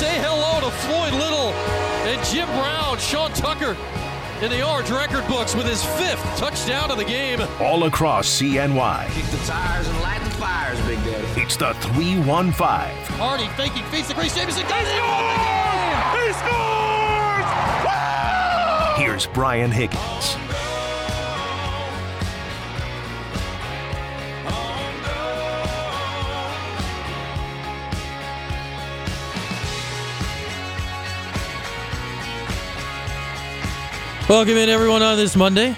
say hello to Floyd Little and Jim Brown, Sean Tucker in the Orange record books with his fifth touchdown of the game. All across CNY. Kick the tires and light the fires, Big Daddy. It's the 315. Hardy faking, feeds the Grace Jameson. Does it! He scores! Here's Brian Higgins. Welcome in, everyone, on this Monday.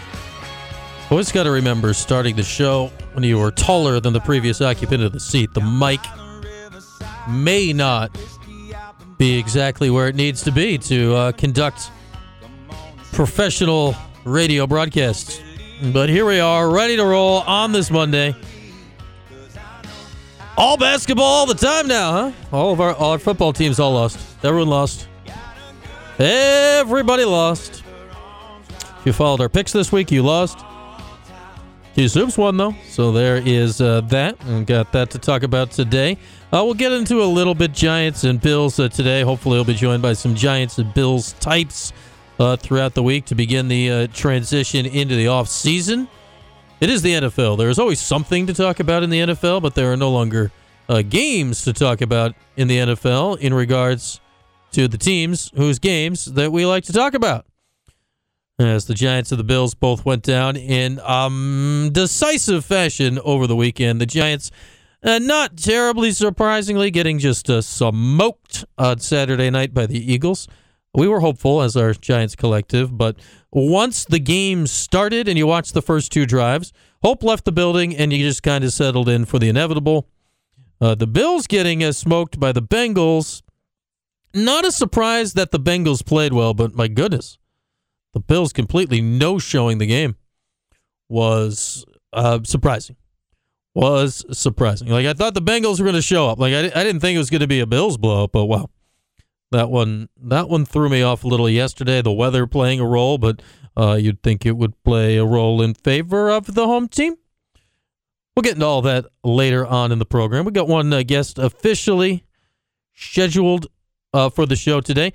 Always got to remember starting the show when you were taller than the previous occupant of the seat. The mic may not be exactly where it needs to be to uh, conduct professional radio broadcasts. But here we are, ready to roll on this Monday. All basketball all the time now, huh? All of our, all our football teams all lost. Everyone lost. Everybody lost. If you followed our picks this week, you lost. Cuse hoops won, though. So there is uh, that. And got that to talk about today. Uh, we'll get into a little bit Giants and Bills uh, today. Hopefully, we'll be joined by some Giants and Bills types uh, throughout the week to begin the uh, transition into the off season. It is the NFL. There is always something to talk about in the NFL, but there are no longer uh, games to talk about in the NFL in regards to the teams whose games that we like to talk about as the Giants and the Bills both went down in um, decisive fashion over the weekend. The Giants, uh, not terribly surprisingly, getting just uh, smoked on Saturday night by the Eagles. We were hopeful as our Giants collective, but once the game started and you watched the first two drives, hope left the building and you just kind of settled in for the inevitable. Uh, the Bills getting uh, smoked by the Bengals. Not a surprise that the Bengals played well, but my goodness the Bills completely no showing the game was uh, surprising. Was surprising. Like I thought the Bengals were going to show up. Like I, I didn't think it was going to be a Bills blowup, but wow. That one that one threw me off a little yesterday. The weather playing a role, but uh, you'd think it would play a role in favor of the home team. We'll get into all that later on in the program. We got one uh, guest officially scheduled uh, for the show today.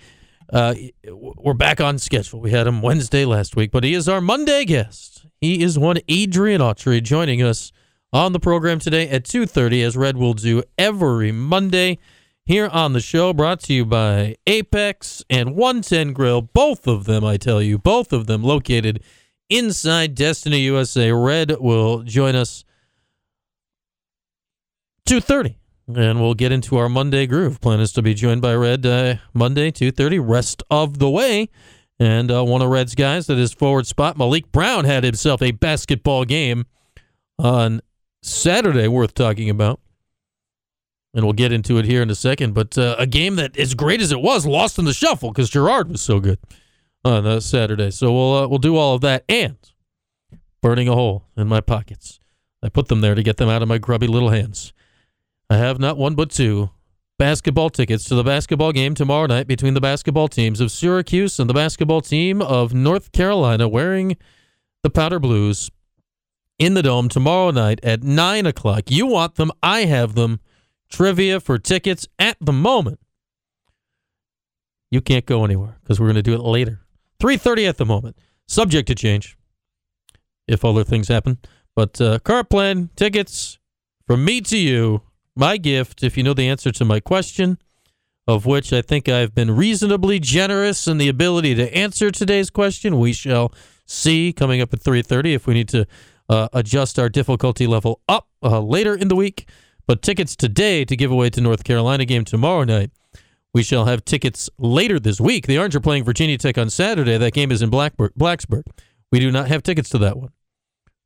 Uh, we're back on schedule. We had him Wednesday last week, but he is our Monday guest. He is one Adrian Autry joining us on the program today at 2.30 as Red will do every Monday here on the show brought to you by Apex and 110 Grill. Both of them, I tell you, both of them located inside Destiny USA. Red will join us 2.30 and we'll get into our Monday groove. Plan is to be joined by Red uh, Monday, 2.30, rest of the way. And uh, one of Red's guys at his forward spot, Malik Brown, had himself a basketball game on Saturday worth talking about. And we'll get into it here in a second. But uh, a game that, as great as it was, lost in the shuffle because Girard was so good on uh, Saturday. So we'll uh, we'll do all of that and burning a hole in my pockets. I put them there to get them out of my grubby little hands. I have not one but two basketball tickets to the basketball game tomorrow night between the basketball teams of Syracuse and the basketball team of North Carolina wearing the powder blues in the dome tomorrow night at 9 o'clock. You want them, I have them. Trivia for tickets at the moment. You can't go anywhere because we're going to do it later. 3.30 at the moment. Subject to change if other things happen. But uh, car plan, tickets from me to you my gift, if you know the answer to my question, of which I think I've been reasonably generous in the ability to answer today's question. We shall see coming up at 3:30 if we need to uh, adjust our difficulty level up uh, later in the week. But tickets today to give away to North Carolina game tomorrow night. We shall have tickets later this week. The Orange are playing Virginia Tech on Saturday. That game is in Blackburg, Blacksburg. We do not have tickets to that one.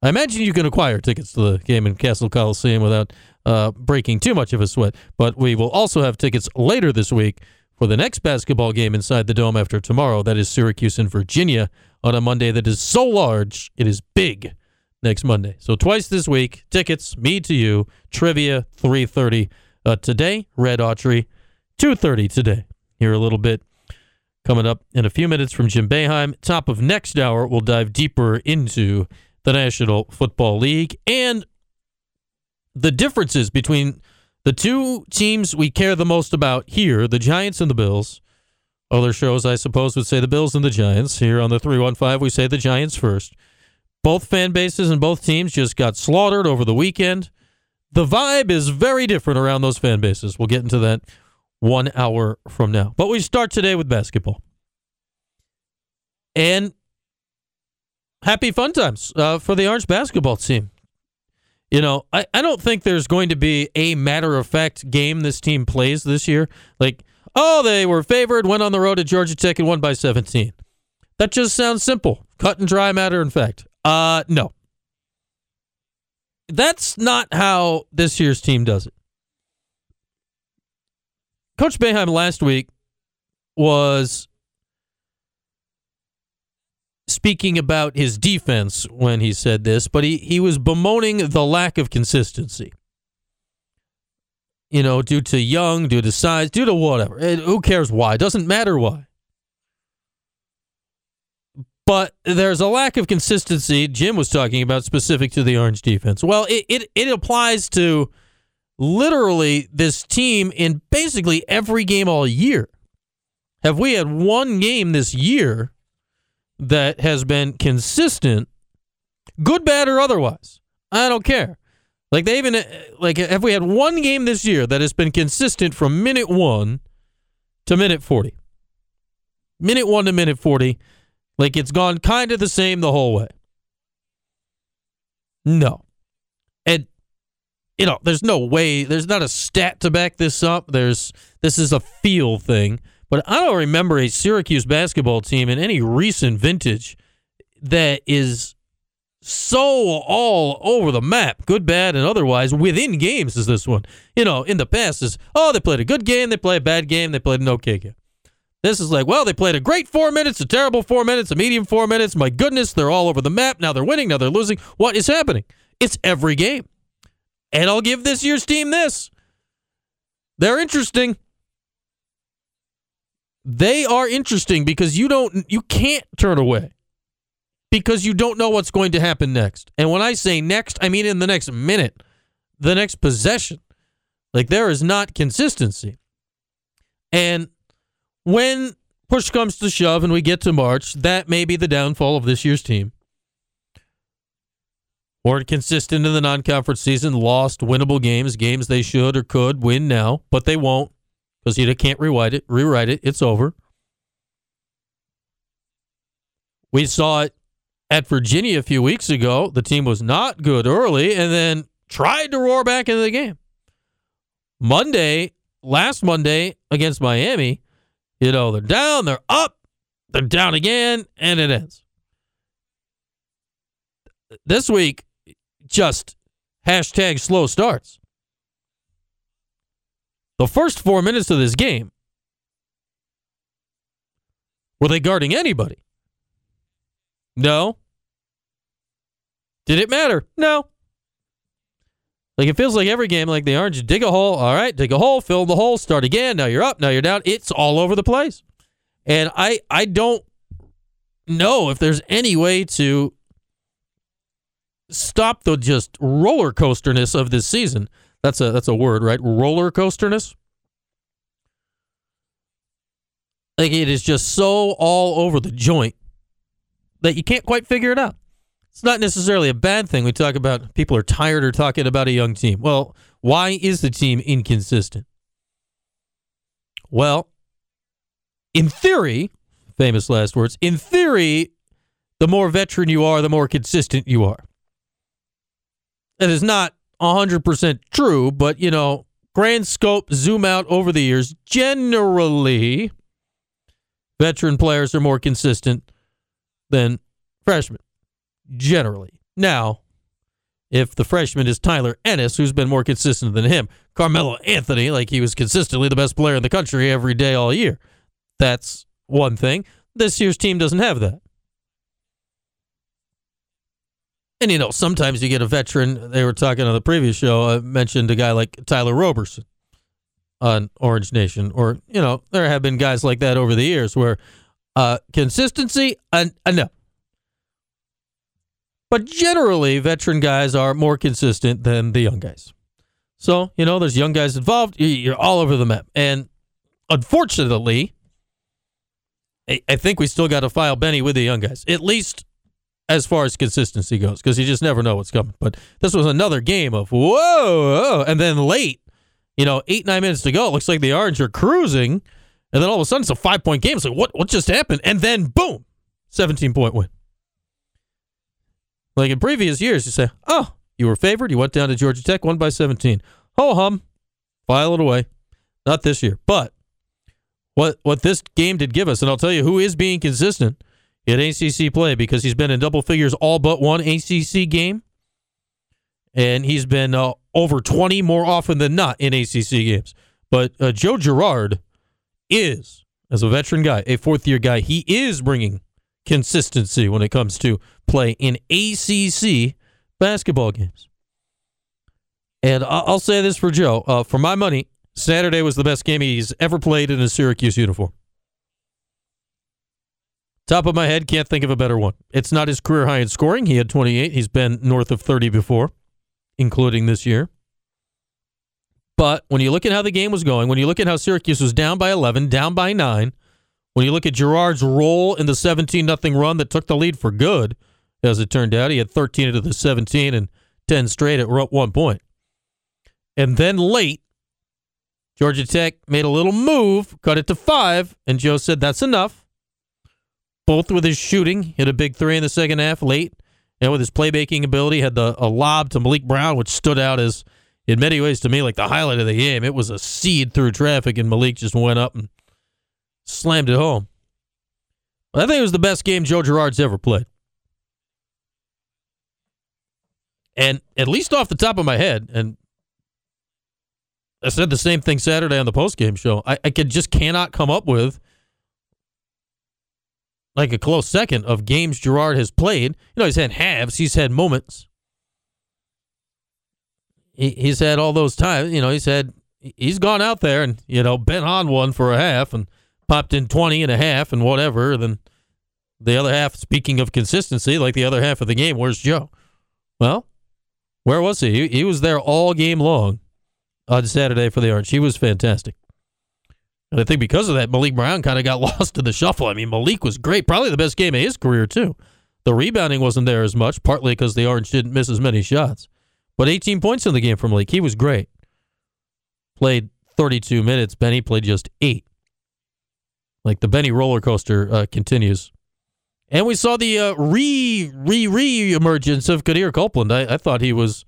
I imagine you can acquire tickets to the game in Cassell Coliseum without uh, breaking too much of a sweat. But we will also have tickets later this week for the next basketball game inside the dome after tomorrow. That is Syracuse and Virginia on a Monday that is so large it is big next Monday. So twice this week, tickets, me to you, trivia, 3.30 uh, today, Red Autry, 2.30 today. Here a little bit coming up in a few minutes from Jim Boeheim. Top of next hour, we'll dive deeper into the National Football League and the differences between The two teams we care the most about here, the Giants and the Bills. Other shows, I suppose, would say the Bills and the Giants. Here on the 315, we say the Giants first. Both fan bases and both teams just got slaughtered over the weekend. The vibe is very different around those fan bases. We'll get into that one hour from now. But we start today with basketball. And happy fun times uh, for the Orange basketball team. You know, I, I don't think there's going to be a matter of fact game this team plays this year. Like, oh, they were favored, went on the road to Georgia Tech and won by 17. That just sounds simple. Cut and dry matter of fact. Uh, no. That's not how this year's team does it. Coach Boeheim last week was speaking about his defense when he said this, but he, he was bemoaning the lack of consistency. You know, due to young, due to size, due to whatever. It, who cares why? It doesn't matter why. But there's a lack of consistency. Jim was talking about specific to the Orange defense. Well, it, it, it applies to literally this team in basically every game all year. Have we had one game this year that has been consistent, good, bad, or otherwise? I don't care. Like they even like have we had one game this year that has been consistent from minute 1 to minute 40? Minute 1 to minute 40. Like it's gone kind of the same the whole way. No. And you know, there's no way, there's not a stat to back this up. There's this is a feel thing, but I don't remember a Syracuse basketball team in any recent vintage that is so all over the map, good, bad, and otherwise, within games is this one. You know, in the past is, oh, they played a good game, they played a bad game, they played an okay game. This is like, well, they played a great four minutes, a terrible four minutes, a medium four minutes. My goodness, they're all over the map. Now they're winning, now they're losing. What is happening? It's every game. And I'll give this year's team this. They're interesting. They are interesting because you don't you can't turn away. Because you don't know what's going to happen next. And when I say next, I mean in the next minute, the next possession. Like there is not consistency. And when push comes to shove and we get to March, that may be the downfall of this year's team. Weren't consistent in the non conference season, lost winnable games, games they should or could win now, but they won't because you can't rewrite it. Rewrite it. It's over. We saw it at Virginia a few weeks ago. The team was not good early and then tried to roar back into the game. Monday, last Monday against Miami, you know, they're down, they're up, they're down again, and it ends. This week, just hashtag slow starts. The first four minutes of this game, were they guarding anybody? No. Did it matter? No. Like it feels like every game, like the Orange, dig a hole. All right, dig a hole, fill the hole, start again. Now you're up. Now you're down. It's all over the place, and I I don't know if there's any way to stop the just roller coasterness of this season. That's a that's a word, right? Roller coasterness. Like it is just so all over the joint that you can't quite figure it out. It's not necessarily a bad thing. We talk about people are tired or talking about a young team. Well, why is the team inconsistent? Well, in theory, famous last words, in theory, the more veteran you are, the more consistent you are. That is not 100% true, but, you know, grand scope, zoom out over the years, generally, veteran players are more consistent than freshmen generally. Now, if the freshman is Tyler Ennis, who's been more consistent than him, Carmelo Anthony, like he was consistently the best player in the country every day all year, that's one thing. This year's team doesn't have that. And you know, sometimes you get a veteran. They were talking on the previous show. I mentioned a guy like Tyler Roberson on Orange Nation, or you know, there have been guys like that over the years where uh, consistency, uh, uh, no, but generally, veteran guys are more consistent than the young guys. So, you know, there's young guys involved. You- You're all over the map. And unfortunately, I I think we still got to file Benny with the young guys, at least as far as consistency goes, because you just never know what's coming. But this was another game of whoa, whoa, and then late, you know, eight nine minutes to go. It looks like the Orange are cruising, and then all of a sudden it's a five point game. It's like what what just happened? And then boom, seventeen point win. Like in previous years, you say, oh, you were favored. You went down to Georgia Tech, won by seventeen. Ho hum, file it away. Not this year, but what what this game did give us, and I'll tell you who is being consistent in ACC play because he's been in double figures all but one ACC game, and he's been uh, over 20 more often than not in ACC games. But uh, Joe Girard is, as a veteran guy, a fourth year guy, he is bringing consistency when it comes to play in ACC basketball games. And I'll say this for Joe: uh, for my money, Saturday was the best game he's ever played in a Syracuse uniform. Top of my head, can't think of a better one. It's not his career high in scoring. He had 28. He's been north of 30 before, including this year. But when you look at how the game was going, when you look at how Syracuse was down by 11, down by 9, when you look at Girard's role in the 17 nothing run that took the lead for good, as it turned out, he had 13 out of the 17 and 10 straight at one point. And then late, Georgia Tech made a little move, cut it to five, and Joe said, That's enough. Both with his shooting, hit a big three in the second half late, and with his playmaking ability, had the a lob to Malik Brown, which stood out as, in many ways, to me, like the highlight of the game. It was a seed through traffic, and Malik just went up and slammed it home. I think it was the best game Joe Girard's ever played. And at least off the top of my head, and I said the same thing Saturday on the postgame show. I, I could just cannot come up with like a close second of games Girard has played. You know, he's had halves, he's had moments. He, he's had all those times. You know, he's had he's gone out there and you know been on one for a half and popped in 20 and a half and whatever. Then the other half. Speaking of consistency, like the other half of the game, where's Joe? Well, where was he? He, he was there all game long on Saturday for the Orange. He was fantastic. And I think because of that, Malik Brown kind of got lost in the shuffle. I mean, Malik was great, probably the best game of his career, too. The rebounding wasn't there as much, partly because the Orange didn't miss as many shots. But 18 points in the game from Malik. He was great. Played 32 minutes. Benny played just eight. Like the Benny roller coaster uh, continues. And we saw the uh, re re re emergence of Quadir Copeland. I, I thought he was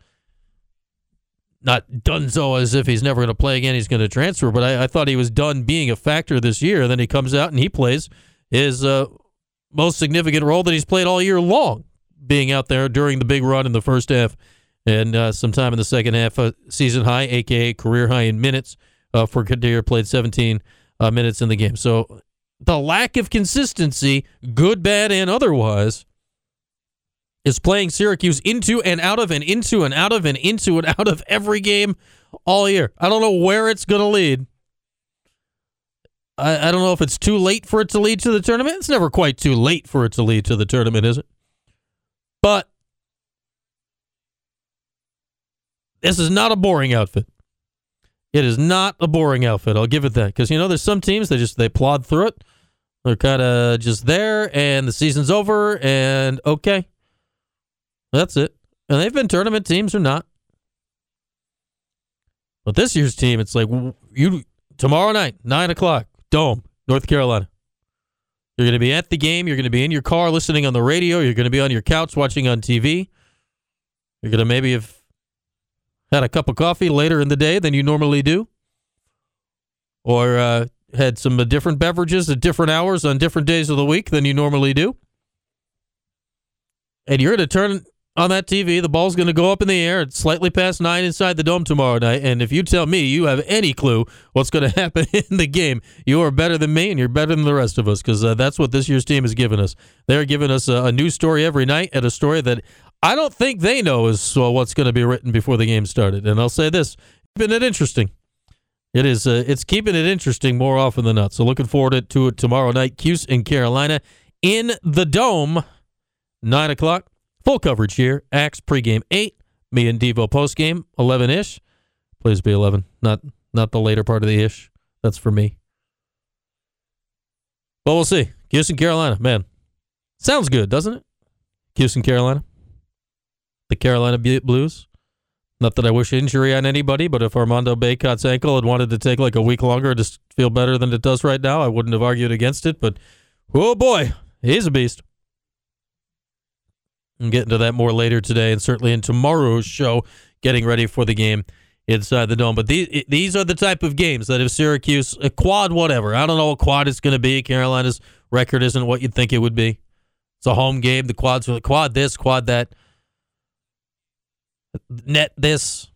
not done so as if he's never going to play again. He's going to transfer, but I, I, thought he was done being a factor this year. Then he comes out and he plays his uh, most significant role that he's played all year long, being out there during the big run in the first half and uh, sometime in the second half, uh, season high, aka career high in minutes uh, for Quadir. Played 17 uh, minutes in the game. So the lack of consistency, good, bad, and otherwise is playing Syracuse into and out of and into and out of and into and out of every game all year. I don't know where it's going to lead. I, I don't know if it's too late for it to lead to the tournament. It's never quite too late for it to lead to the tournament, is it? But this is not a boring outfit. It is not a boring outfit. I'll give it that because you know there's some teams they just they plod through it. They're kind of just there, and the season's over, and okay, that's it. And they've been tournament teams or not. But this year's team, it's like you tomorrow night, nine o'clock, Dome, North Carolina. You're going to be at the game. You're going to be in your car listening on the radio. You're going to be on your couch watching on TV. You're going to maybe have had a cup of coffee later in the day than you normally do, or uh, had some different beverages at different hours on different days of the week than you normally do. And you're going to turn on that TV. The ball's going to go up in the air at slightly past nine inside the dome tomorrow night. And if you tell me you have any clue what's going to happen in the game, you are better than me and you're better than the rest of us because uh, that's what this year's team has given us. They're giving us a, a new story every night and a story that I don't think they know is uh, what's going to be written before the game started. And I'll say this: keeping it interesting. It is. Uh, it's keeping it interesting more often than not. So looking forward to it tomorrow night. Cuse in Carolina in the dome, nine o'clock. Full coverage here. Axe pregame eight. Me and Devo postgame eleven ish. Please be 11. Not not the later part of the ish. That's for me. But we'll see. Houston, Carolina, man, sounds good, doesn't it? Houston, Carolina, the Carolina Blues. Not that I wish injury on anybody, but if Armando Bacot's ankle had wanted to take like a week longer to feel better than it does right now, I wouldn't have argued against it. But oh boy, he's a beast. I'm getting to that more later today, and certainly in tomorrow's show, getting ready for the game inside the dome. But these these are the type of games that if Syracuse a quad whatever, I don't know what quad it's going to be. Carolina's record isn't what you'd think it would be. It's a home game. The quads quad this, quad that net this,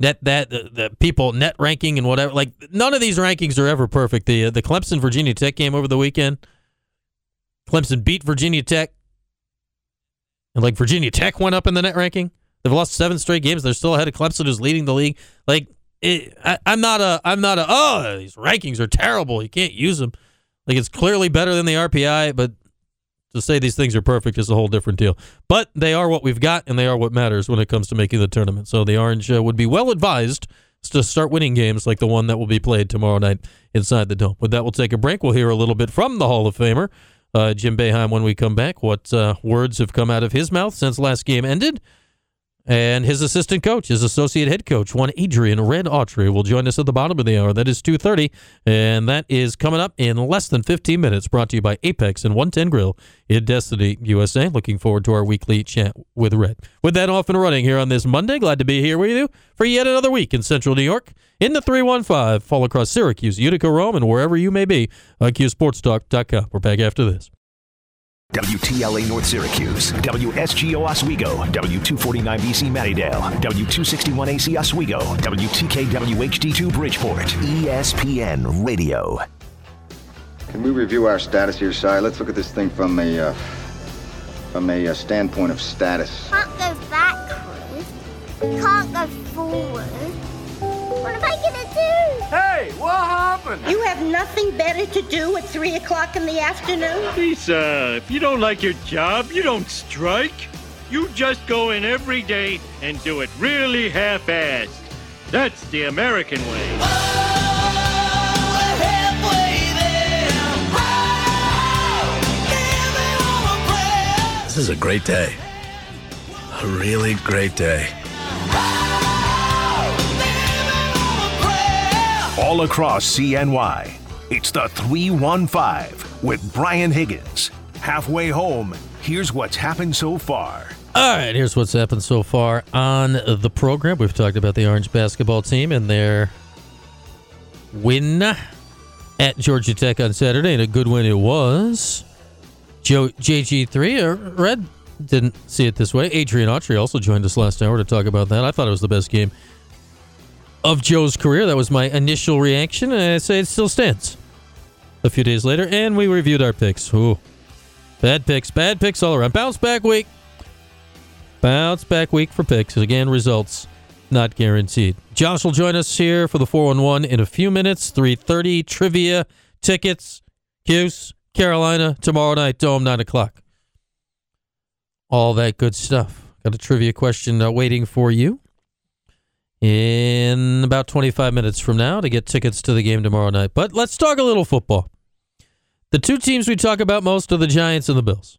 net that, the, the, people net ranking and whatever. Like none of these rankings are ever perfect. The uh, the Clemson Virginia Tech game over the weekend, Clemson beat Virginia Tech, and like Virginia Tech went up in the net ranking. They've lost seven straight games. They're still ahead of Clemson, who's leading the league. Like it, I, I'm not a I'm not a oh these rankings are terrible. You can't use them. Like it's clearly better than the RPI, but to say these things are perfect is a whole different deal. But they are what we've got, and they are what matters when it comes to making the tournament. So the Orange uh, would be well advised to start winning games like the one that will be played tomorrow night inside the Dome. With that, we'll take a break. We'll hear a little bit from the Hall of Famer, Jim Boeheim, when we come back. What uh, words have come out of his mouth since last game ended? And his assistant coach, his associate head coach, one Adrian Red Autry, will join us at the bottom of the hour. That is 2.30, and that is coming up in less than 15 minutes, brought to you by Apex and 110 Grill in Destiny, USA. Looking forward to our weekly chat with Red. With that off and running here on this Monday, glad to be here with you for yet another week in Central New York. In the 315, fall across Syracuse, Utica, Rome, and wherever you may be on CuseSportsTalk.com. We're back after this. WTLA North Syracuse, WSGO Oswego, W249BC Mattydale, W261AC Oswego, WTKWHD2 Bridgeport, ESPN Radio. Can we review our status here, Si? Let's look at this thing from a uh, from a uh, standpoint of status. Can't go backwards. Can't go forward. What am I gonna do? Hey, what happened? You have nothing better to do at 3 o'clock in the afternoon? Lisa, if you don't like your job, you don't strike. You just go in every day and do it really half assed. That's the American way. This is a great day. A really great day. All across CNY, it's the 315 with Brian Higgins. Halfway home, here's what's happened so far. All right, here's what's happened so far on the program. We've talked about the Orange basketball team and their win at Georgia Tech on Saturday, and a good win it was. Joe JG3 or Red didn't see it this way. Adrian Autry also joined us last hour to talk about that. I thought it was the best game of Joe's career. That was my initial reaction, and I say it still stands. A few days later, and we reviewed our picks. Ooh, bad picks, bad picks all around. Bounce back week. Bounce back week for picks. Again, results not guaranteed. Josh will join us here for the 411 in a few minutes. 3.30 trivia tickets. Cuse, Carolina, tomorrow night, Dome, 9 o'clock. All that good stuff. Got a trivia question uh, waiting for you in about 25 minutes from now to get tickets to the game tomorrow night. But let's talk a little football. The two teams we talk about most are the Giants and the Bills.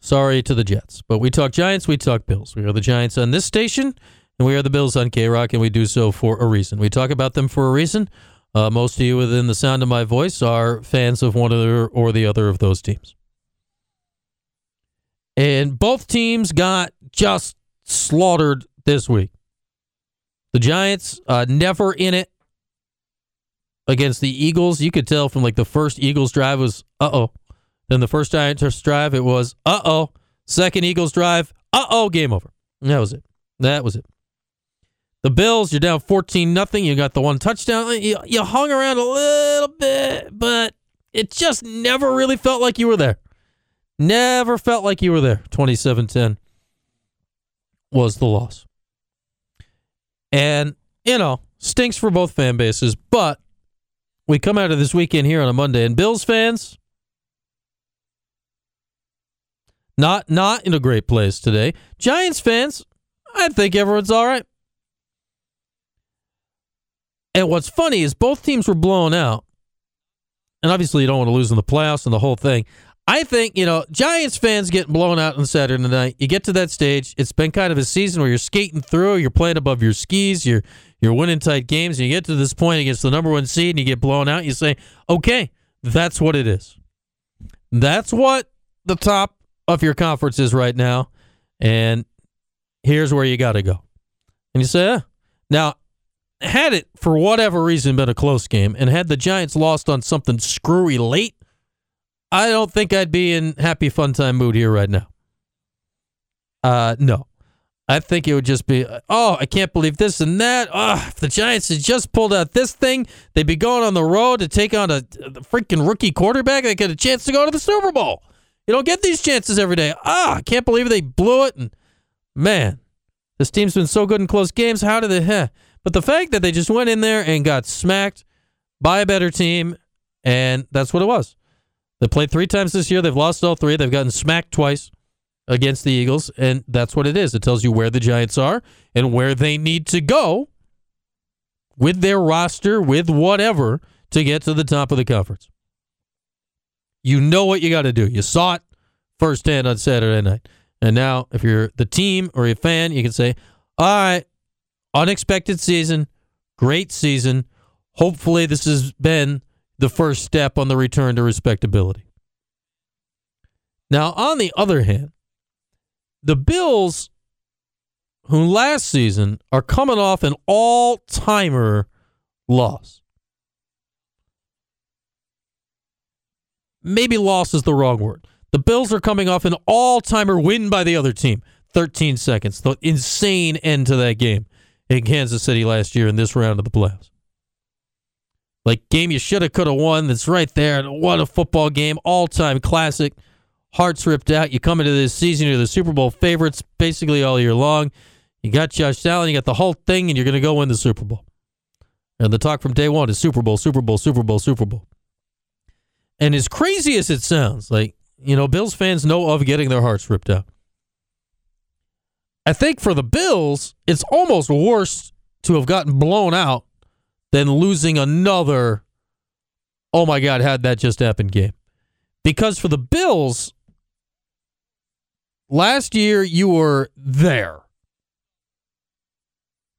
Sorry to the Jets, but we talk Giants, we talk Bills. We are the Giants on this station, and we are the Bills on K Rock, and we do so for a reason. We talk about them for a reason. Uh, most of you within the sound of my voice are fans of one or, or the other of those teams. And both teams got just slaughtered this week. The Giants uh, never in it against the Eagles. You could tell from like the first Eagles drive was uh oh. Then the first Giants drive it was uh oh. Second Eagles drive uh oh. Game over. That was it. That was it. The Bills, you're down 14 nothing. You got the one touchdown. You, you hung around a little bit, but it just never really felt like you were there. Never felt like you were there. 27 10 was the loss. And, you know, stinks for both fan bases, but we come out of this weekend here on a Monday, and Bills fans, not not in a great place today. Giants fans, I think everyone's all right. And what's funny is both teams were blown out. And obviously, you don't want to lose in the playoffs and the whole thing. I think, you know, Giants fans getting blown out on Saturday night. You get to that stage. It's been kind of a season where you're skating through, you're playing above your skis, you're you're winning tight games, and you get to this point against the number one seed and you get blown out, you say, Okay, that's what it is. That's what the top of your conference is right now. And here's where you gotta go. And you say, eh. now had it for whatever reason been a close game and had the Giants lost on something screwy late, I don't think I'd be in happy fun time mood here right now. Uh no. I think it would just be, oh, I can't believe this and that. Oh, if the Giants had just pulled out this thing, they'd be going on the road to take on a, a freaking rookie quarterback. They get a chance to go to the Super Bowl. You don't get these chances every day. Ah, I can't believe they blew it. And man, this team's been so good in close games. How did they? Heh. But the fact that they just went in there and got smacked by a better team, and that's what it was. They played three times this year. They've lost all three. They've gotten smacked twice against the Eagles, and that's what it is. It tells you where the Giants are and where they need to go with their roster, with whatever, to get to the top of the conference. You know what you got to do. You saw it firsthand on Saturday night. And now, if you're the team or a fan, you can say, all right, unexpected season, great season. Hopefully, this has been the first step on the return to respectability. Now, on the other hand, the Bills, who last season are coming off an all timer loss. Maybe loss is the wrong word. The Bills are coming off an all timer win by the other team. 13 seconds. The insane end to that game in Kansas City last year in this round of the playoffs. Like game you should have, could have won. That's right there. What a football game. All time classic. Hearts ripped out. You come into this season, you're the Super Bowl favorites basically all year long. You got Josh Allen, you got the whole thing, and you're going to go win the Super Bowl. And the talk from day one is Super Bowl, Super Bowl, Super Bowl, Super Bowl. And as crazy as it sounds, like, you know, Bills fans know of getting their hearts ripped out. I think for the Bills, it's almost worse to have gotten blown out than losing another, oh my God, had that just happened game. Because for the Bills, last year you were there.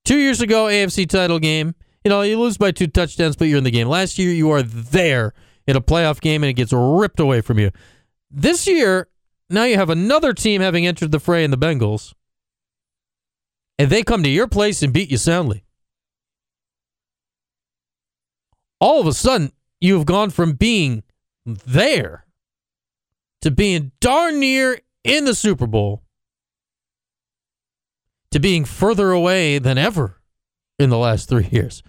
Two years ago, AFC title game. You know, you lose by two touchdowns, but you're in the game. Last year, you are there in a playoff game and it gets ripped away from you. This year, now you have another team having entered the fray in the Bengals, and they come to your place and beat you soundly. All of a sudden, you have gone from being there to being darn near in the Super Bowl to being further away than ever in the last three years.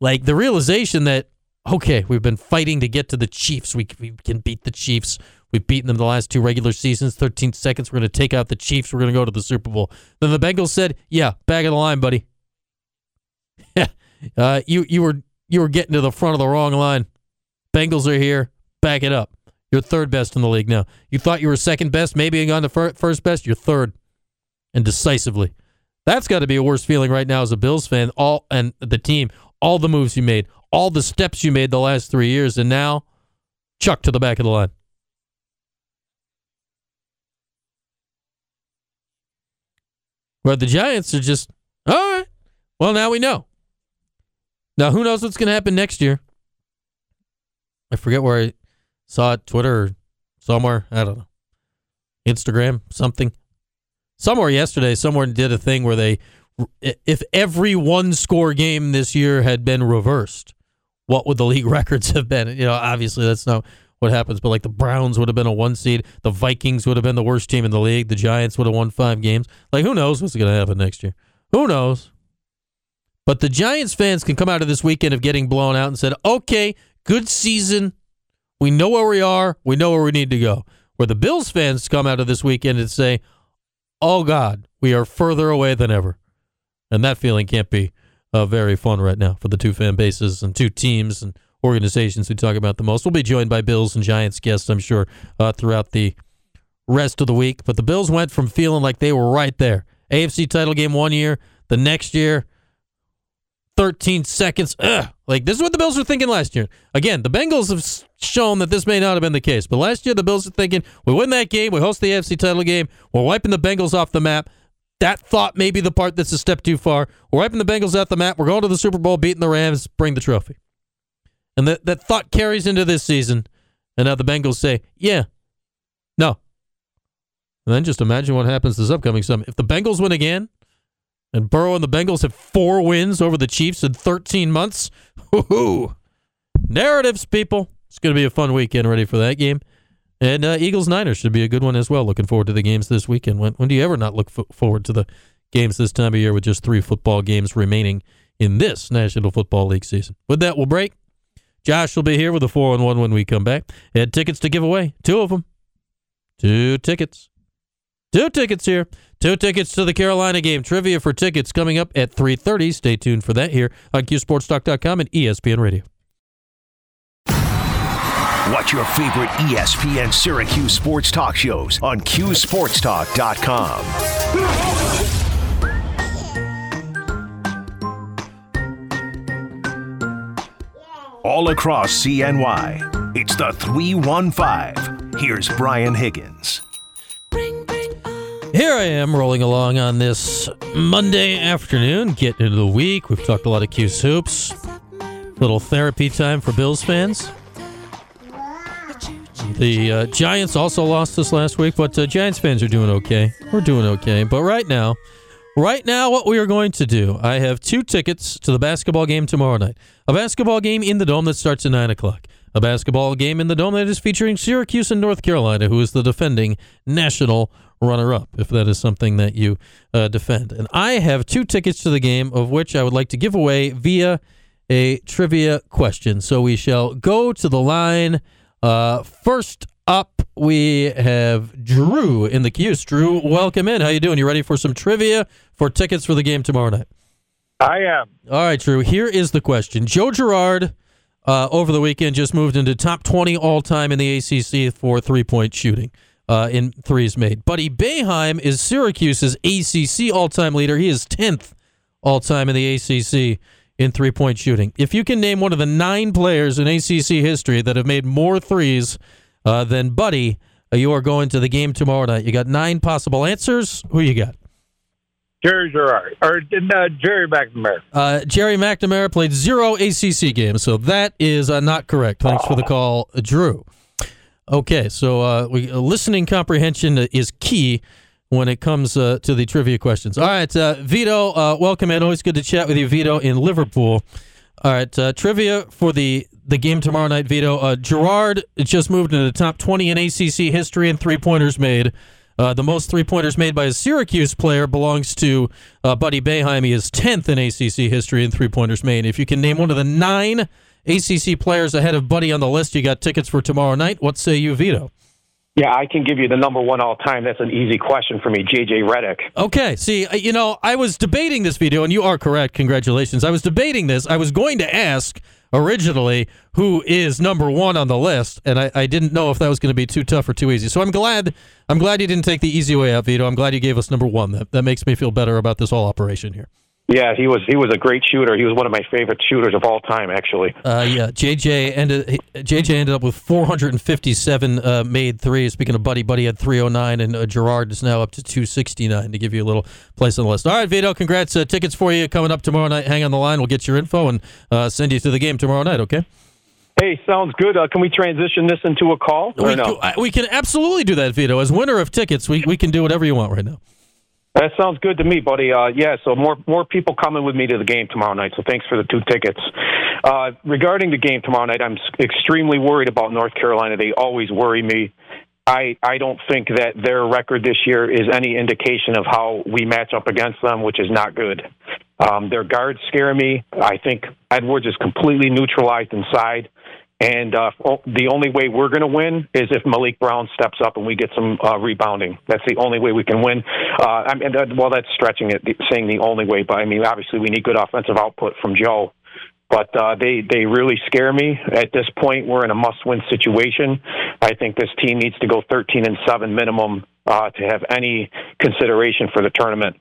Like the realization that, okay, we've been fighting to get to the Chiefs. We, we can beat the Chiefs. We've beaten them the last two regular seasons, 13 seconds. We're going to take out the Chiefs. We're going to go to the Super Bowl. Then the Bengals said, yeah, back of the line, buddy. uh, you, you, were, you were getting to the front of the wrong line. Bengals are here. Back it up. You're third best in the league now. You thought you were second best, maybe gone to first best. You're third, and decisively. That's got to be a worse feeling right now as a Bills fan. All and the team, all the moves you made, all the steps you made the last three years, and now chuck to the back of the line. But the Giants are just all right. Well, now we know. Now, who knows what's going to happen next year? I forget where I saw it, Twitter or somewhere. I don't know. Instagram, something. Somewhere yesterday, someone did a thing where they, if every one score game this year had been reversed, what would the league records have been? You know, obviously that's not what happens, but like the Browns would have been a one seed, the Vikings would have been the worst team in the league, the Giants would have won five games. Like, who knows what's going to happen next year? Who knows? But the Giants fans can come out of this weekend of getting blown out and said, okay, good season. We know where we are. We know where we need to go. Where the Bills fans come out of this weekend and say, oh God, we are further away than ever. And that feeling can't be uh, very fun right now for the two fan bases and two teams and organizations who talk about the most. We'll be joined by Bills and Giants guests, I'm sure, uh, throughout the rest of the week. But the Bills went from feeling like they were right there AFC title game one year, the next year, 13 seconds. Ugh. Like, this is what the Bills were thinking last year. Again, the Bengals have shown that this may not have been the case, but last year the Bills were thinking, we win that game, we host the AFC title game, we're wiping the Bengals off the map. That thought may be the part that's a step too far. We're wiping the Bengals off the map. We're going to the Super Bowl, beating the Rams, bring the trophy. And that, that thought carries into this season. And now the Bengals say, yeah, no. And then just imagine what happens this upcoming summer. If the Bengals win again, and Burrow and the Bengals have four wins over the Chiefs in 13 months, woohoo! Narratives, people. It's going to be a fun weekend. Ready for that game? And uh, Eagles Niners should be a good one as well. Looking forward to the games this weekend. When, when do you ever not look fo- forward to the games this time of year with just three football games remaining in this National Football League season? With that, we'll break. Josh will be here with a four on one when we come back. Had tickets to give away, two of them. Two tickets. Two tickets here. Two tickets to the Carolina game. Trivia for tickets coming up at 3.30. Stay tuned for that here on CuseSportsTalk.com and ESPN Radio. Watch your favorite ESPN Syracuse sports talk shows on CuseSportsTalk.com. All across CNY, it's the 315. Here's Brian Higgins. Here I am rolling along on this Monday afternoon, getting into the week. We've talked a lot of Cuse hoops. Little therapy time for Bills fans. The uh, Giants also lost this last week, but uh, Giants fans are doing okay. We're doing okay. But right now, right now, what we are going to do, I have two tickets to the basketball game tomorrow night. A basketball game in the Dome that starts at 9 o'clock. A basketball game in the Dome that is featuring Syracuse and North Carolina, who is the defending national runner up, if that is something that you uh, defend. And I have two tickets to the game, of which I would like to give away via a trivia question. So we shall go to the line. Uh, first up, we have Drew in the queues. Drew, welcome in. How you doing? You ready for some trivia for tickets for the game tomorrow night? I am. All right, Drew. Here is the question. Joe Girard uh, over the weekend just moved into top 20 all time in the ACC for three point shooting uh, in threes made. Buddy Boeheim is Syracuse's ACC all time leader. He is 10th all time in the ACC in three point shooting. If you can name one of the nine players in ACC history that have made more threes uh, than Buddy, uh, you are going to the game tomorrow night. You got nine possible answers. Who you got? Jerry Gerard or uh, Gerry McNamara. Uh, Gerry McNamara played zero ACC games, so that is uh, not correct. Thanks for the call, uh, Drew. Okay, so uh, we, uh, listening comprehension is key when it comes uh, to the trivia questions. All right, uh, Vito, uh, welcome in. Always good to chat with you, Vito, in Liverpool. All right, uh, trivia for the, the game tomorrow night, Vito. Uh, Girard just moved into the top 20 in ACC history and three pointers made. Uh, the most three pointers made by a Syracuse player belongs to uh, Buddy Boeheim. He is 10th in ACC history in three pointers made. If you can name one of the nine ACC players ahead of Buddy on the list, you got tickets for tomorrow night. What say you, Vito? Yeah, I can give you the number one all time. That's an easy question for me, JJ Redick. Okay. See, uh, you know, I was debating this video, and you are correct. Congratulations. I was debating this. I was going to ask originally who is number one on the list, and I, I didn't know if that was going to be too tough or too easy. So I'm glad I'm glad you didn't take the easy way out, Vito. I'm glad you gave us number one. That that makes me feel better about this whole operation here. Yeah, he was he was a great shooter. He was one of my favorite shooters of all time, actually. Uh, yeah, JJ ended JJ ended up with 457 uh, made threes. Speaking of Buddy, Buddy had 309, and uh, Girard is now up to 269 to give you a little place on the list. All right, Vito, congrats. Uh, tickets for you coming up tomorrow night. Hang on the line. We'll get your info and uh, send you to the game tomorrow night. Okay? Hey, sounds good. Uh, can we transition this into a call? We, no? I- we can absolutely do that, Vito. As winner of tickets, we, we can do whatever you want right now. That sounds good to me, buddy. Uh, yeah, so more more people coming with me to the game tomorrow night. So thanks for the two tickets. Uh, regarding the game tomorrow night, I'm extremely worried about North Carolina. They always worry me. I I don't think that their record this year is any indication of how we match up against them, which is not good. Um, their guards scare me. I think Edwards is completely neutralized inside. And uh, the only way we're going to win is if Malik Brown steps up and we get some uh, rebounding. That's the only way we can win. Uh, I mean, uh, well, that's stretching it, saying the only way. But I mean, obviously, we need good offensive output from Joe. But uh, they they really scare me. At this point, we're in a must-win situation. I think this team needs to go 13 and seven minimum uh, to have any consideration for the tournament.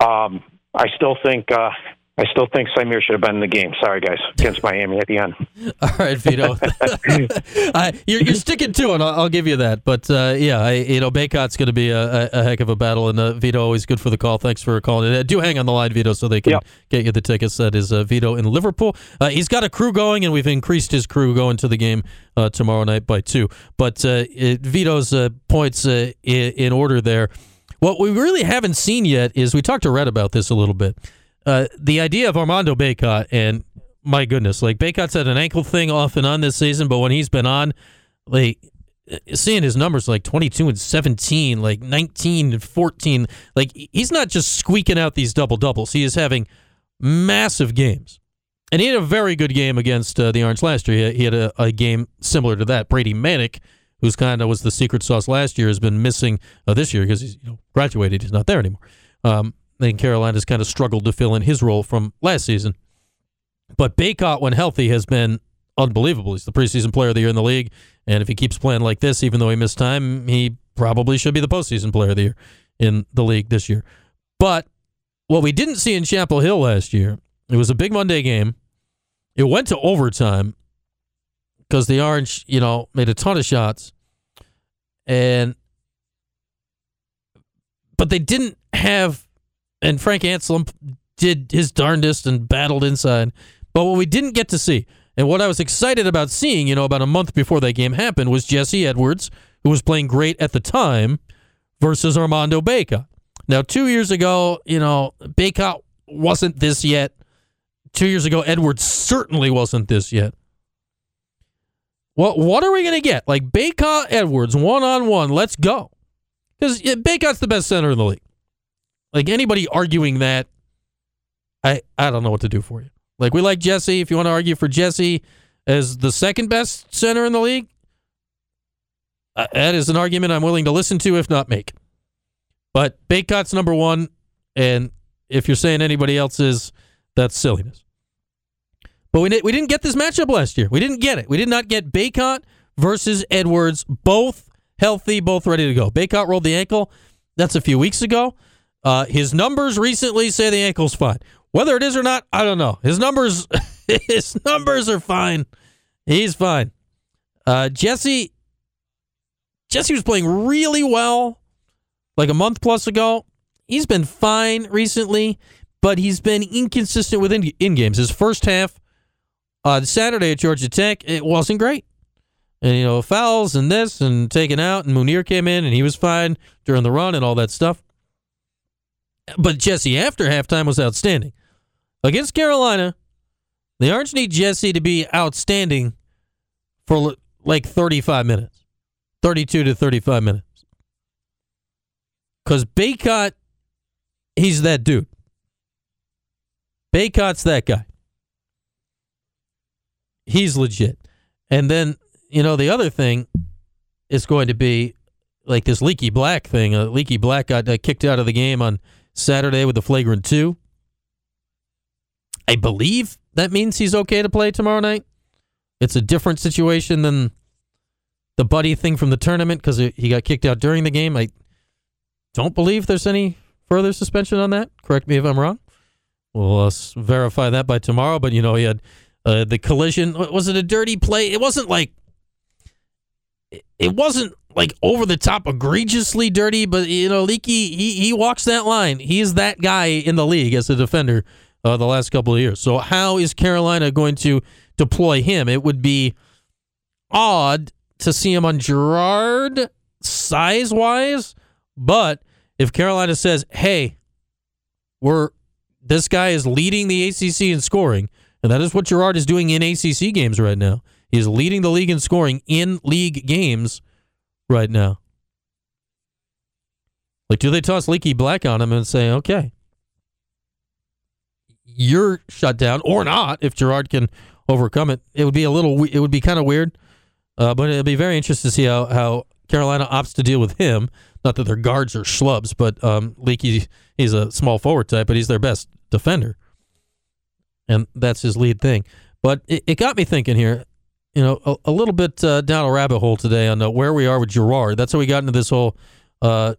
Um, I still think uh, I still think Symir should have been in the game. Sorry, guys, against Miami at the end. All right, Vito. I, you're, you're, sticking to it. I'll, I'll, give you that. But uh, yeah, I, you know, Bacot's going to be a, a, heck of a battle. And uh, Vito, always good for the call. Thanks for calling. Uh, do hang on the line, Vito, so they can yep. get you the tickets. That is uh, Vito in Liverpool. Uh, he's got a crew going, and we've increased his crew going to the game uh, tomorrow night by two. But it, Vito's points in, in order there. What we really haven't seen yet is we talked to Red about this a little bit uh, the idea of Armando Bacot and my goodness, like Bacot's had an ankle thing off and on this season, but when he's been on, like seeing his numbers like 22 and 17, like 19 and 14, like he's not just squeaking out these double doubles. He is having massive games. And he had a very good game against uh, the Orange last year. He had a, a, game similar to that. Brady Manek, who's kind of was the secret sauce last year, has been missing uh, this year because he's you know, graduated. He's not there anymore. Um, think Carolina's kind of struggled to fill in his role from last season. But Bacot, when healthy, has been unbelievable. He's the preseason player of the year in the league. And if he keeps playing like this, even though he missed time, he probably should be the postseason player of the year in the league this year. But what we didn't see in Chapel Hill last year, it was a big Monday game. It went to overtime because the Orange, you know, made a ton of shots. And but they didn't have and Frank Anselem did his darndest and battled inside. But what we didn't get to see, and what I was excited about seeing, you know, about a month before that game happened, was Jesse Edwards, who was playing great at the time, versus Armando Bacot. Now, two years ago, you know, Bacot wasn't this yet. Two years ago, Edwards certainly wasn't this yet. What what are we going to get? Like Bacot Edwards one on one. Let's go. Because Bacot's the best center in the league. Like anybody arguing that, I I don't know what to do for you. Like we like Jesse. If you want to argue for Jesse as the second best center in the league, uh, that is an argument I'm willing to listen to, if not make. But Bacot's number one, and if you're saying anybody else is, that's silliness. But we, we didn't get this matchup last year. We didn't get it. We did not get Bacot versus Edwards, both healthy, both ready to go. Bacot rolled the ankle. That's a few weeks ago. Uh, his numbers recently say the ankle's fine. Whether it is or not, I don't know. His numbers, his numbers are fine. He's fine. Uh, Jesse, Jesse was playing really well, like a month plus ago. He's been fine recently, but he's been inconsistent with in, in games. His first half, uh, Saturday at Georgia Tech, it wasn't great. And you know, fouls and this and taken out, and Mounir came in and he was fine during the run and all that stuff. But Jesse, after halftime, was outstanding. Against Carolina, the Orange need Jesse to be outstanding for like 35 minutes, 32 to 35 minutes. Because Bacot, he's that dude. Bacot's that guy. He's legit. And then, you know, the other thing is going to be like this Leaky Black thing. Uh, Leaky Black got uh, kicked out of the game on Saturday with the flagrant two. I believe that means he's okay to play tomorrow night. It's a different situation than the buddy thing from the tournament because he got kicked out during the game. I don't believe there's any further suspension on that. Correct me if I'm wrong. We'll uh, verify that by tomorrow. But you know, he had uh, the collision. Was it a dirty play? It wasn't like it wasn't like over the top egregiously dirty, but you know, Leaky he he walks that line. He's that guy in the league as a defender uh, the last couple of years. So how is Carolina going to deploy him? It would be odd to see him on Girard size wise, but if Carolina says, "Hey, we're this guy is leading the ACC in scoring," and that is what Girard is doing in ACC games right now. He's leading the league in scoring in league games right now. Like, do they toss Leaky Black on him and say, okay, you're shut down or not if Girard can overcome it? It would be a little, it would be kind of weird, uh, but it'd be very interesting to see how, how Carolina opts to deal with him. Not that their guards are schlubs, but um, Leaky, he's a small forward type, but he's their best defender. And that's his lead thing. But it, it got me thinking here you know, a, a little bit uh, down a rabbit hole today on uh, where we are with Girard. That's how we got into this whole uh,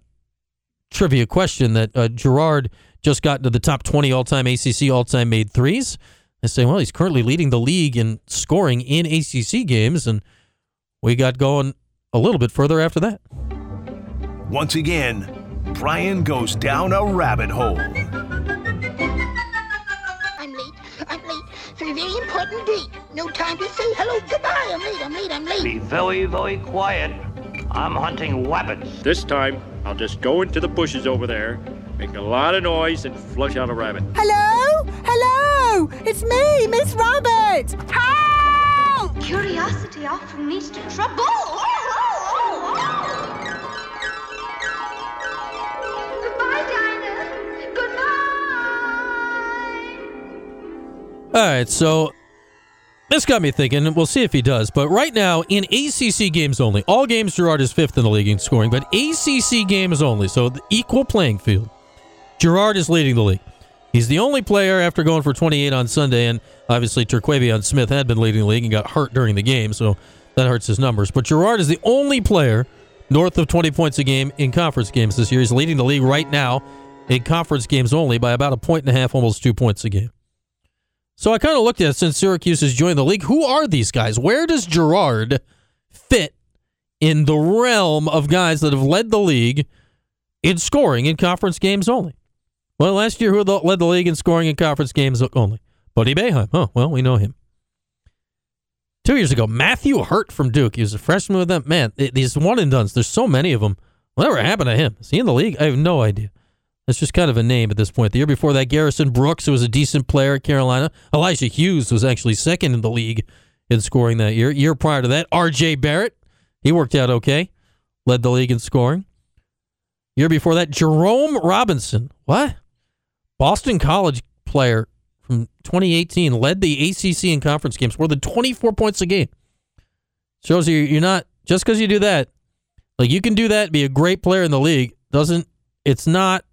trivia question that uh, Girard just got into the top 20 all time ACC all time made threes. I say, well, he's currently leading the league in scoring in ACC games, and we got going a little bit further after that. Once again, Brian goes down a rabbit hole. Late for a very important date. No time to say hello, goodbye. I'm late. I'm late. I'm late. Be very, very quiet. I'm hunting rabbits. This time, I'll just go into the bushes over there, make a lot of noise, and flush out a rabbit. Hello? Hello? It's me, Miss Rabbit. Help! Curiosity often leads to trouble. Goodbye, All right, so this got me thinking. We'll see if he does. But right now, in ACC games only, all games Girard is fifth in the league in scoring, but ACC games only, so the equal playing field. Girard is leading the league. He's the only player after going for 28 on Sunday, and obviously Terquavion Smith had been leading the league and got hurt during the game, so that hurts his numbers. But Girard is the only player north of 20 points a game in conference games this year. He's leading the league right now in conference games only by about a point and a half, almost two points a game. So I kind of looked at it since Syracuse has joined the league. Who are these guys? Where does Girard fit in the realm of guys that have led the league in scoring in conference games only? Well, last year, who led the league in scoring in conference games only? Buddy Boeheim. Oh, well, we know him. Two years ago, Matthew Hurt from Duke. He was a freshman with them. Man, these one and dones, there's so many of them. Whatever happened to him? Is he in the league? I have no idea. That's just kind of a name at this point. The year before that, Garrison Brooks, was a decent player at Carolina. Elijah Hughes was actually second in the league in scoring that year. Year prior to that, R.J. Barrett. He worked out okay. Led the league in scoring. Year before that, Jerome Robinson. What? Boston College player from 2018 led the ACC in conference games more than 24 points a game. Shows you you're not just because you do that. Like you can do that, be a great player in the league. Doesn't it's not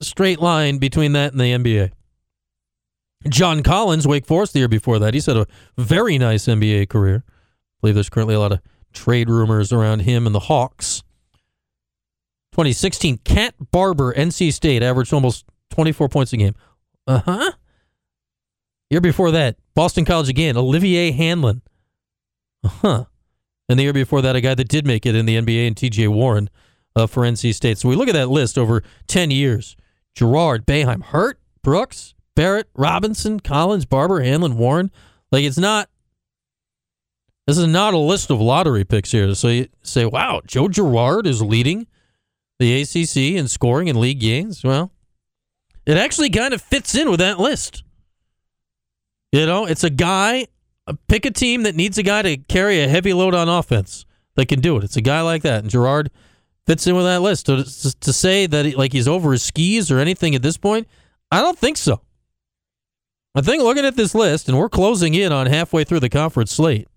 straight line between that and the NBA. John Collins, Wake Forest, the year before that, he's had a very nice NBA career. I believe there's currently a lot of trade rumors around him and the Hawks. 2016, Cat Barber, NC State, averaged almost 24 points a game. Uh huh. Year before that, Boston College again, Olivier Hanlan. Uh huh. And the year before that, a guy that did make it in the NBA and TJ Warren uh, for NC State. So we look at that list over 10 years Girard, Boeheim, Hurt, Brooks, Barrett, Robinson, Collins, Barber, Hanlan, Warren. Like it's not. This is not a list of lottery picks here. So you say, wow, Joe Girard is leading the ACC in scoring and league games. Well, it actually kind of fits in with that list. You know, it's a guy, uh, pick a team that needs a guy to carry a heavy load on offense that can do it. It's a guy like that. And Girard fits in with that list. To, to say that he, like he's over his skis or anything at this point, I don't think so. I think looking at this list, and we're closing in on halfway through the conference slate.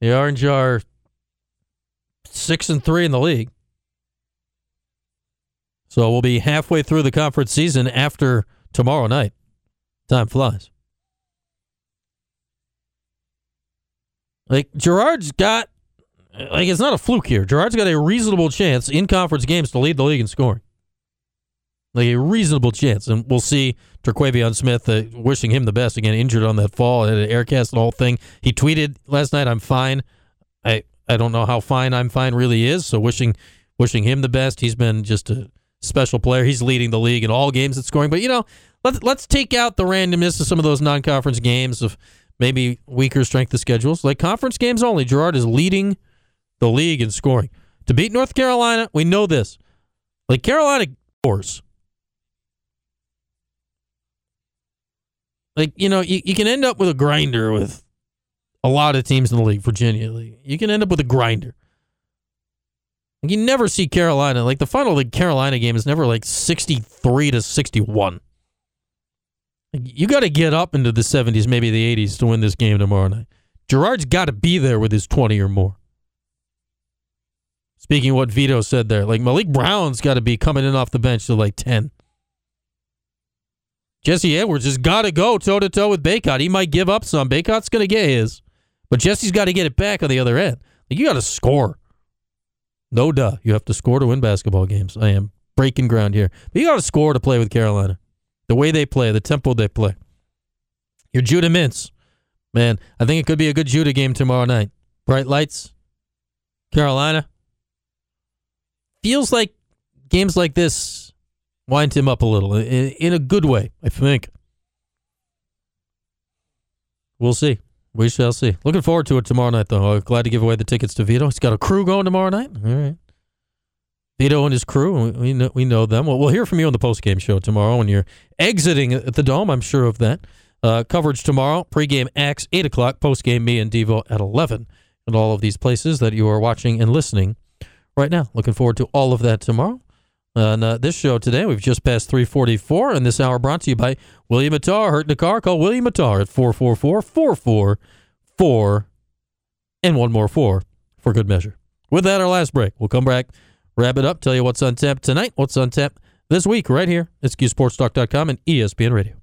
The Orange are six and three in the league. So we'll be halfway through the conference season after tomorrow night. Time flies. Like Girard's got like it's not a fluke here. Girard's got a reasonable chance in conference games to lead the league in scoring. Like a reasonable chance, and we'll see. Terquavion Smith, uh, wishing him the best again, injured on that fall, had an air cast, the whole thing. He tweeted last night, "I'm fine." I I don't know how fine I'm fine really is. So wishing wishing him the best. He's been just a special player. He's leading the league in all games at scoring. But you know, let's let's take out the randomness of some of those non-conference games of maybe weaker strength of schedules. Like conference games only, Girard is leading the league in scoring. To beat North Carolina, we know this. Like Carolina scores. Like, you know, you, you can end up with a grinder with a lot of teams in the league, Virginia. Like, you can end up with a grinder. Like you never see Carolina. Like the final the Carolina game is never like 63 to 61. Like you got to get up into the 70s, maybe the 80s to win this game tomorrow night. Girard's got to be there with his 20 or more. Speaking of what Vito said there, like Maliq Brown's got to be coming in off the bench to like 10. Jesse Edwards has got to go toe to toe with Bacot. He might give up some. Bacot's going to get his, but Jesse's got to get it back on the other end. Like you got to score. No duh. You have to score to win basketball games. I am breaking ground here. But you got to score to play with Carolina. The way they play, the tempo they play. Your Judah Mintz. Man, I think it could be a good Judah game tomorrow night. Bright lights. Carolina. Feels like games like this wind him up a little in, in a good way, I think. We'll see. We shall see. Looking forward to it tomorrow night, though. glad to give away the tickets to Vito. He's got a crew going tomorrow night. All right. Vito and his crew, we know, we know them. Well, we'll hear from you on the post-game show tomorrow when you're exiting at the Dome. I'm sure of that. Uh, coverage tomorrow, pregame X, 8 o'clock, postgame me and Devo at 11. And all of these places that you are watching and listening right now. Looking forward to all of that tomorrow. On uh, this show today, we've just passed 344, and this hour brought to you by William Attar. Hurt in a car? Call William Attar at 444-444 and one more four for good measure. With that, our last break. We'll come back, wrap it up, tell you what's on tap tonight, what's on tap this week right here at CuseSportsTalk.com and ESPN Radio.